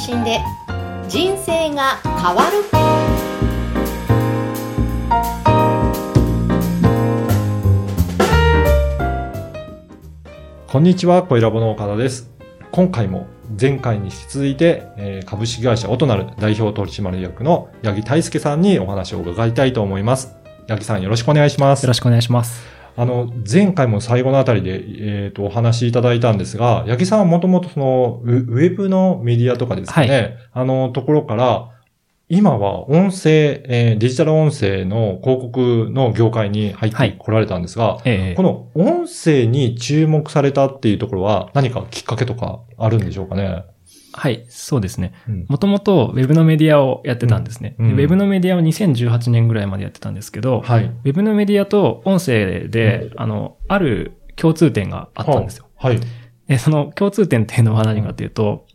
信で人生が変わるこんにちは、小ラボの岡田です。今回も前回に引き続いて、えー株式会社オトナル代表取締役の八木大輔さんにお話を伺いたいと思います。八木さんよろしくお願いしますよろ。しくお願いします。あの、前回も最後のあたりで、えっ、と、お話しいただいたんですが、八木さんはもともとそのウ、ウェブのメディアとかですかね、あの、ところから、今は音声、えーデジタル音声の広告の業界に入ってこられたんですが、ええ。この音声に注目されたっていうところは何かきっかけとかあるんでしょうかね。はい、そうですね。うんもともと Web のメディアをやってたんですね。うんうんで Web のメディアを2018年ぐらいまでやってたんですけど、はい。Web のメディアと音声で、あの、ある共通点があったんですよ。はい。で、その共通点っていうのは何かというと、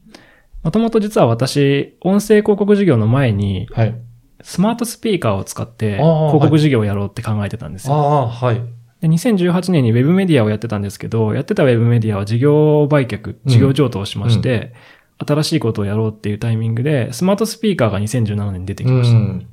もともと実は私、音声広告事業の前に、はい。スマートスピーカーを使って広告事業をやろうって考えてたんですよ。ああ、はい。で2018年に Web メディアをやってたんですけど、やってた Web メディアは事業売却、事業譲渡をしまして、新しいことをやろうっていうタイミングで、スマートスピーカーが2017年に出てきました。うん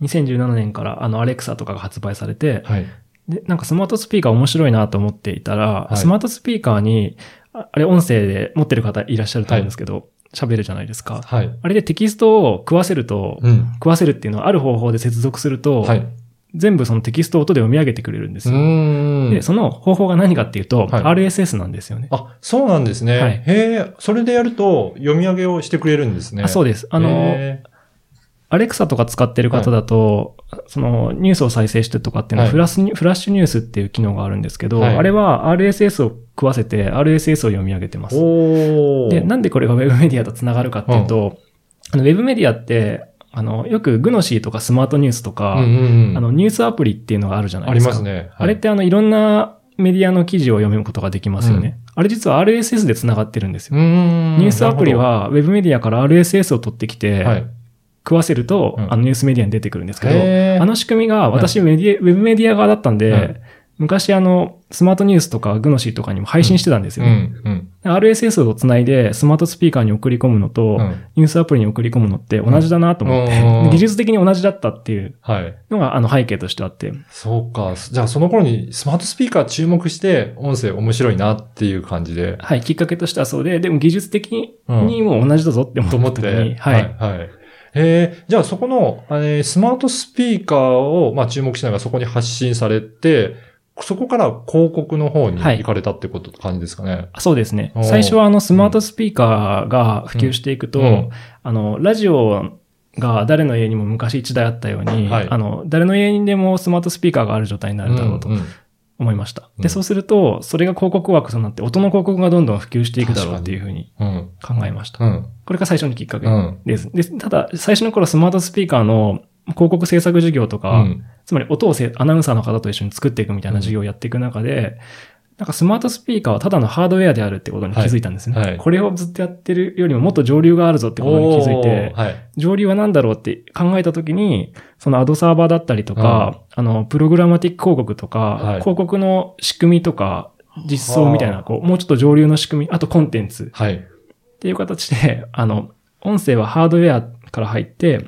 2017年からあの Alexa とかが発売されて、はい。で、なんかスマートスピーカー面白いなと思っていたら、はいスマートスピーカーに、ああれ音声で持ってる方いらっしゃると思うんですけど、喋、るじゃないですか。はい。あれでテキストを食わせると、うん。食わせるっていうのはある方法で接続すると、はい。全部そのテキストを音で読み上げてくれるんですうよ。で、。その方法が何かっていうと、はい RSS なんですよね。あ、そうなんですね。はいへえ、それでやると読み上げをしてくれるんですね。あそうでです。あの、へアレクサとか使ってる方だと、そのニュースを再生してとかっていうのははいフラスに、フラッシュニュースっていう機能があるんですけど、はいあれは RSS を食わせて RSS を読み上げてまーす。で、なんでこれが Web メディアと繋がるかっていうと、あの Web メディアって、あの、よくグノシーとかスマートニュースとか、うんうんうんあの、ニュースアプリっていうのがあるじゃないあですか。りますね。はいあれってあの、いろんなメディアの記事を読むことができますよね。あれ実は RSS で繋がってるんですよ。ニュースアプリ、は Web メディアから RSS を取ってきて、はい。食わせると、うんあのニュースメディアに出てくるんですけど、あの仕組みが私メディア、ウェブメディア側だったんで、はい昔あの、スマートニュースとかグノシーとかにも配信してたんですうよ、ねん、うん。RSS をつないでスマートスピーカーに送り込むのと、うんニュースアプリに送り込むのって同じだなと思って、うん技術的に同じだったっていうはい。のがあの背景としてあって、そうか。じゃあその頃にスマートスピーカー注目して音声面白いなっていう感じで。はい、きっかけとしてはそうで、でも技術的うんにも同じだぞって思。った時に、はい、はい。えー、じゃあそこの、えースマートスピーカーを、まあ、注目しながらそこに発信されて、そこから広告の方にはい行かれたってこと、感じですかね。そうですね最初はあのスマートスピーカーが普及していくと、うんうんあの、ラジオが誰の家にも昔一台あったように、はいあの、誰の家にでもスマートスピーカーがある状態になるだろうと思いました。うんで、そうすると、それが広告枠となって、音の広告がどんどん普及していくだろうっていうふうにうん。考えました。うん。これが最初のきっかけうん。です。でただ、最初の頃スマートスピーカーの広告制作事業とうか、ん。つまり音をせアナウンサーの方と一緒に作っていくみたいな事業をやっていく中で、なんかスマートスピーカーはただのハードウェアであるってことに気づいたんですね。はいはいこれをずっとやってるよりももっと上流があるぞってことに気づいてはい。上流は何だろうって考えたときに、そのアドサーバーだったりとか、あの、プログラマティック広告とか、はい広告の仕組みとか、実装みたいな、こう、もうちょっと上流の仕組み、あとコンテンツはい。っていう形で、あの、音声はハードウェアから入って、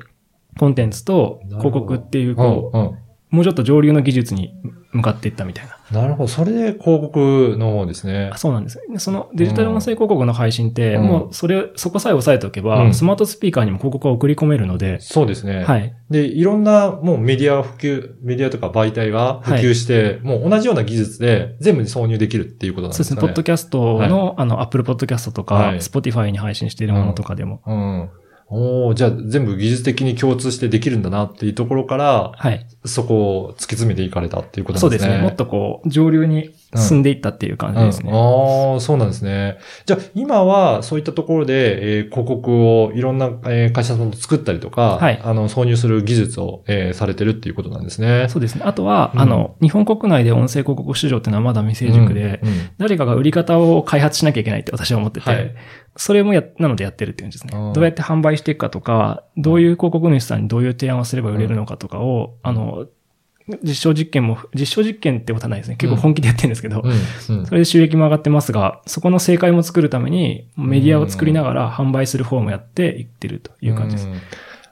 コンテンツと広告っていう、こう、うん。うん。もうちょっと上流の技術に向かっていったみたいな。なるほど。それで広告の方ですねあ。そうなんです。でそのデジタル音声広告の配信って、うんもうそれ、そこさえ押さえておけば、うんスマートスピーカーにも広告が送り込めるので、そうですね。はい。で、いろんなもうメディア普及、メディアとか媒体が普及して、もう同じような技術で全部に挿入できるっていうことなんそうですね。ですかね。ポッドキャストの、あの、アップルポッドキャストとか、はいスポティファイに配信しているものとかでも、うん。おーじゃあ全部技術的に共通してできるんだなっていうところから、はい。そこを突き詰めていかれたっていうことなんでね。そうですすね。もっとこう、上流に進んでいったっていう感じですね。うん、ああ、そうなんですね。じゃあ、今はそういったところで、えー広告をいろんな、えー会社さんと作ったりとか、はいあの、挿入する技術を、えーされてるっていうことなんですね。そうですね。あとは、うんあの、日本国内で音声広告市場っていうのはまだ未成熟で、うんうん誰かが売り方を開発しなきゃいけないって私は思ってて、はいそれもや、なのでやってるっていうんですね。どうやって販売していくかとか、どういう広告主さんにどういう提案をすれば売れるのかとかを、あの、実証実験も、実証実験ってことはないですね。結構本気でやってるんですけど、うん。うんそれで収益も上がってますが、そこの正解も作るために、メディアを作りながら販売する方もやっていってるという感じです。うん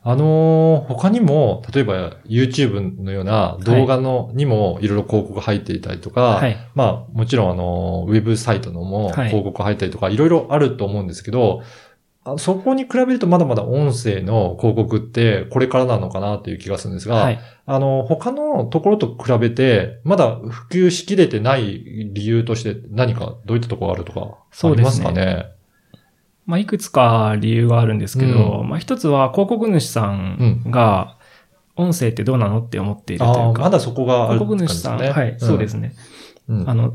あのー他にも、例えば YouTube のような動画の、にもいろいろ広告入っていたりとか、はい。まあもちろんあのーウェブサイトのもはい広告入ったりとか、いろいろあると思うんですけど、あそこに比べるとまだまだ音声の広告ってこれからなのかなっていう気がするんですが、はい。あの、他のところと比べて、まだ普及しきれてない理由として何かどういったところがあるとか、そうですねありますかね？まあ、いくつか理由があるんですけど、うんまあ、一つは広告主さんが、音声ってどうなのって思っているといああ、うか、まだそこがある広告って感じですね。主さん、はい、そうですね。うん。あの、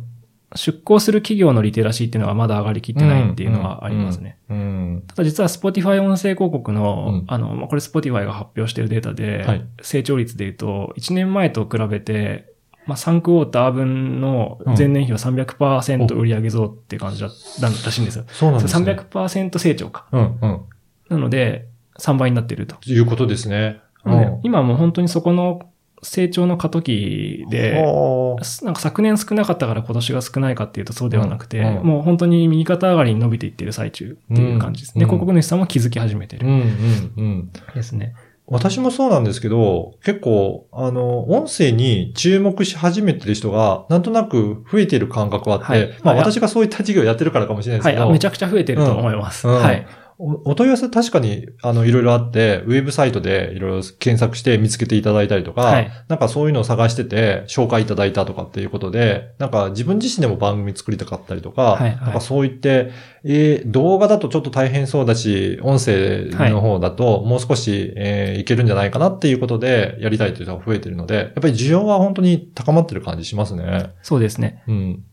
出向する企業のリテラシーっていうのはまだ上がりきってないっていうのはありますね。うん。ただ実は Spotify 音声広告の、うんあの、まあこれ Spotify が発表しているデータで、はい成長率で言うと、1年前と比べて、まあ、3クォーター分の前年比は300%売上増って感じだったらしいんですよ。そうなんですね。300%成長か。うん、うん。なので、3倍になっていると。ということですね。今もう本当にそこの成長の過渡期で、はなんか昨年少なかったから今年が少ないかっていうとそうではなくて、うんうんもう本当に右肩上がりに伸びていっている最中っていう感じです。で、うん広告主さんも気づき始めてる。ですね。私もそうなんですけど、結構、あの、音声に注目し始めてる人が、なんとなく増えてる感覚はあって、はいまあはい私がそういった事業をやってるからかもしれないですはい、けど、あめちゃくちゃ増えてると思います。うんうんはい。おお問い合わせ確かに、あの、いろいろあって、ウェブサイトでいろいろ検索して見つけていただいたりとか、はいなんかそういうのを探してて、紹介いただいたとかっていうことで、なんか自分自身でも番組作りたかったりとか、はいはいなんかそう言って、えー動画だとちょっと大変そうだし、音声の方だともう少し、えーいけるんじゃないかなっていうことで、やりたいという人が増えてるので、やっぱり需要は本当に高まってる感じしますね。そうですね。うん。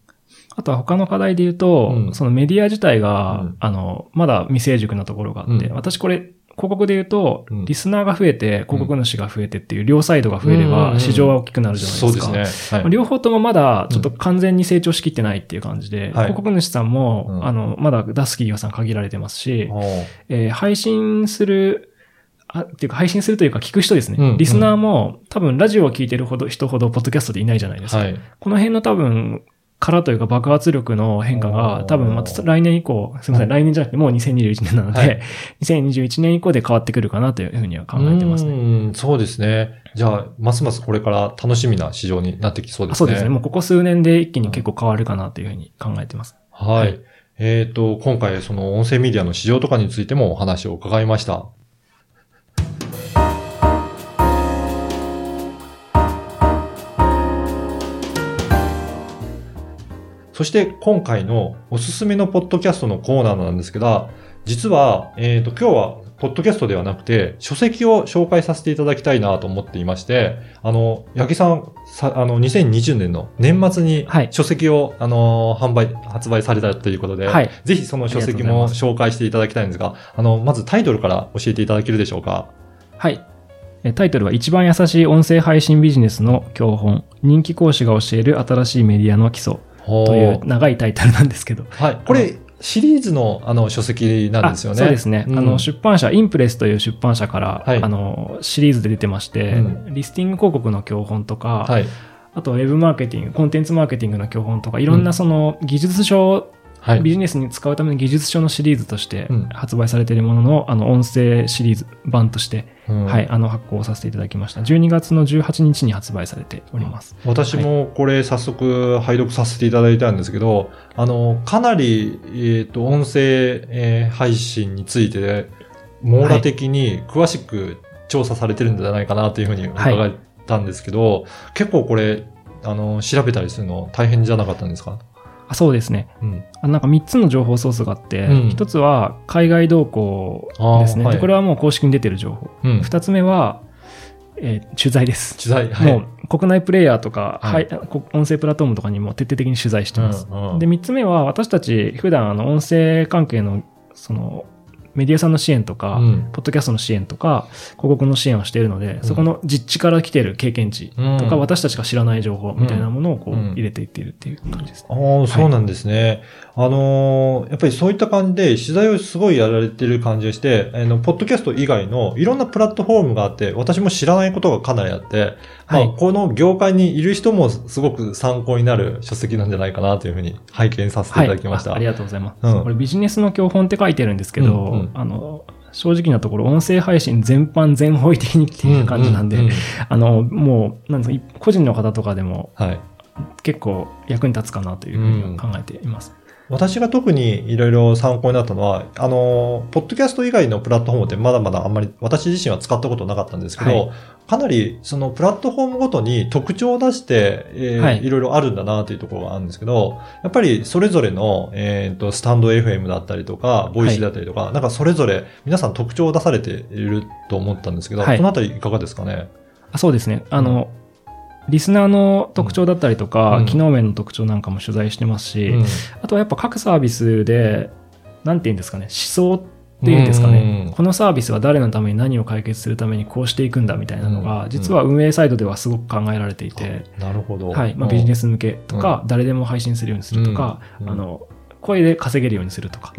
あとは他の課題で言うと、うんそのメディア自体が、うんあの、まだ未成熟なところがあって、うん私これ、広告で言うと、うんリスナーが増えて、広告主が増えてっていう両サイドが増えれば、市場は大きくなるじゃないですか。そうですね。はい。まあ両方ともまだちょっと完全に成長しきってないっていう感じで、はい広告主さんも、うんあの、まだ出す企業さん限られてますし、えー配信する、あ、っていうか配信するというか聞く人ですね。うんリスナーも多分ラジオを聞いてるほど人ほどポッドキャストでいないじゃないですか。はい。この辺の多分、からというか爆発力の変化おがー多分また来年以降、すみません、来年じゃなくてもう2021年なので、はい2021年以降で変わってくるかなというふうには考えてますね。うん、そうですね。じゃあ、ますますこれから楽しみな市場になってきそうですね。あそうですね。もうここ数年で一気に結構変わるかなというふうに考えてます。はい。はいえっ、と、今回その音声メディアの市場とかについてもお話を伺いました。そして今回のおすすめのポッドキャストのコーナーなんですけど、実は、えっ、と、今日は、ポッドキャストではなくて、書籍を紹介させていただきたいなと思っていまして、あの、八木さん、さあの、2020年の年末にはい書籍を、あの、販売、発売されたということで、はい。ぜひその書籍も紹介していただきたいんですが、あの、まずタイトルから教えていただけるでしょうか？はい。えタイトルは一番優しい音声配信ビジネスの教本。人気講師が教える新しいメディアの基礎とという長いタイトルなんですけど。はい。これ、シリーズの、あの、書籍なんですよね。あそうですね。うんあの、出版社、インプレスという出版社から、はいあの、シリーズで出てまして、うんリスティング広告の教本とか、はい。あとウェブマーケティング、コンテンツマーケティングの教本とか、いろんなその技術書、はい。ビジネスに使うための技術書のシリーズとしてうん発売されているものの、あの、音声シリーズ版として、うんはい、あの、発行させていただきました。12月の18日に発売されております。私もこれ早速拝読させていただいたんですけど、あの、かなり、えっ、と、音声、えー配信について、網羅的に詳しく調査されてるんじゃないかなというふうに伺ったんですけど、結構これ、あの、調べたりするの大変じゃなかったんですか？あそうですね。うん。あなんか3つの情報ソースがあって、うん1つは海外動向ですね。はいでこれはもう公式に出てる情報。うん。2つ目は、えー取材です。取材、はい。もう国内プレイヤーとか、ははい音声プラットフォームとかにも徹底的に取材してます。うんうんで、3つ目は私たち普段あの音声関係のそのメディアさんの支援とか、うん。ポッドキャストの支援とか、広告の支援をしているので、そこの実地から来ている経験値とか、うん。私たちが知らない情報みたいなものをこううん。入れていっているっていう感じです。ああ、そうなんですね。あのーやっぱりそういった感じで取材をすごいやられてる感じがして、あの、ポッドキャスト以外のいろんなプラットフォームがあって、私も知らないことがかなりあって、まあ、はい。この業界にいる人もすごく参考になる書籍なんじゃないかなというふうに拝見させていただきました。あありがとうございます。うん。これビジネスの教本って書いてるんですけど、うんうんあの、正直なところ、音声配信全般全方位的にっていう感じなんで、うううあの、もう、なんですか、個人の方とかでもはい。結構役に立つかなというふうに考えています。私が特にいろいろ参考になったのは、あの、ポッドキャスト以外のプラットフォームってまだまだあんまり私自身は使ったことなかったんですけど、はい。かなりそのプラットフォームごとに特徴を出して、えーはい。い、ろいろあるんだなというところがあるんですけど、やっぱりそれぞれの、えー、とスタンド FM だったりとか、ボイシーだったりとか、なんかそれぞれ皆さん特徴を出されていると思ったんですけど、はい。このあたりいかがですかね？あそうですね。あの、リスナーの特徴だったりとか、うん。機能面の特徴なんかも取材してますし、うん。あとはやっぱ各サービスで、なんて言うんですかね、思想っていうんですかね、うん。このサービスは誰のために何を解決するためにこうしていくんだみたいなのが、うん。実は運営サイドではすごく考えられていて、なるほど。はい、まあ、ビジネス。ス向けとか、誰でも配信するようにするとか、うん。あの、声で稼げるようにするとか。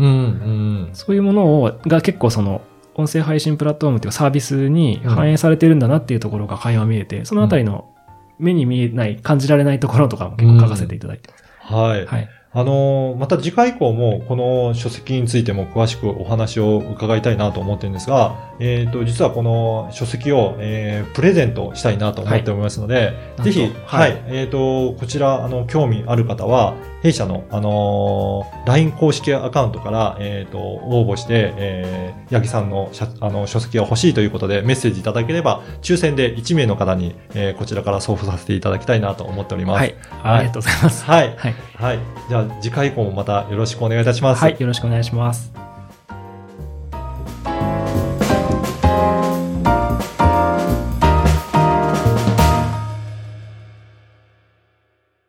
そういうものを、が結構その、音声配信プラットフォームっていうかサービスに反映されてるんだなっていうところが垣間見えて、そのあたりの目に見えない、感じられないところとかも結構書かせていただいてます。はい。はい。あのーまた次回以降もこの書籍についても詳しくお話を伺いたいなと思ってるんですが、えっ、と、実はこの書籍を、えープレゼントしたいなと思っておりますので、はいぜひ、はい、はいえっ、と、こちら、あの、興味ある方は、弊社の、あのー LINE 公式アカウントから、えっ、と、応募して、えー、八木さんのあの書籍が欲しいということでメッセージいただければ、抽選で1名の方に、えーこちらから送付させていただきたいなと思っております。はい。ありがとうございます。はい。はい。はい。じゃあ次回以降もまたよろしくお願いいたします。はい。よろしくお願いします。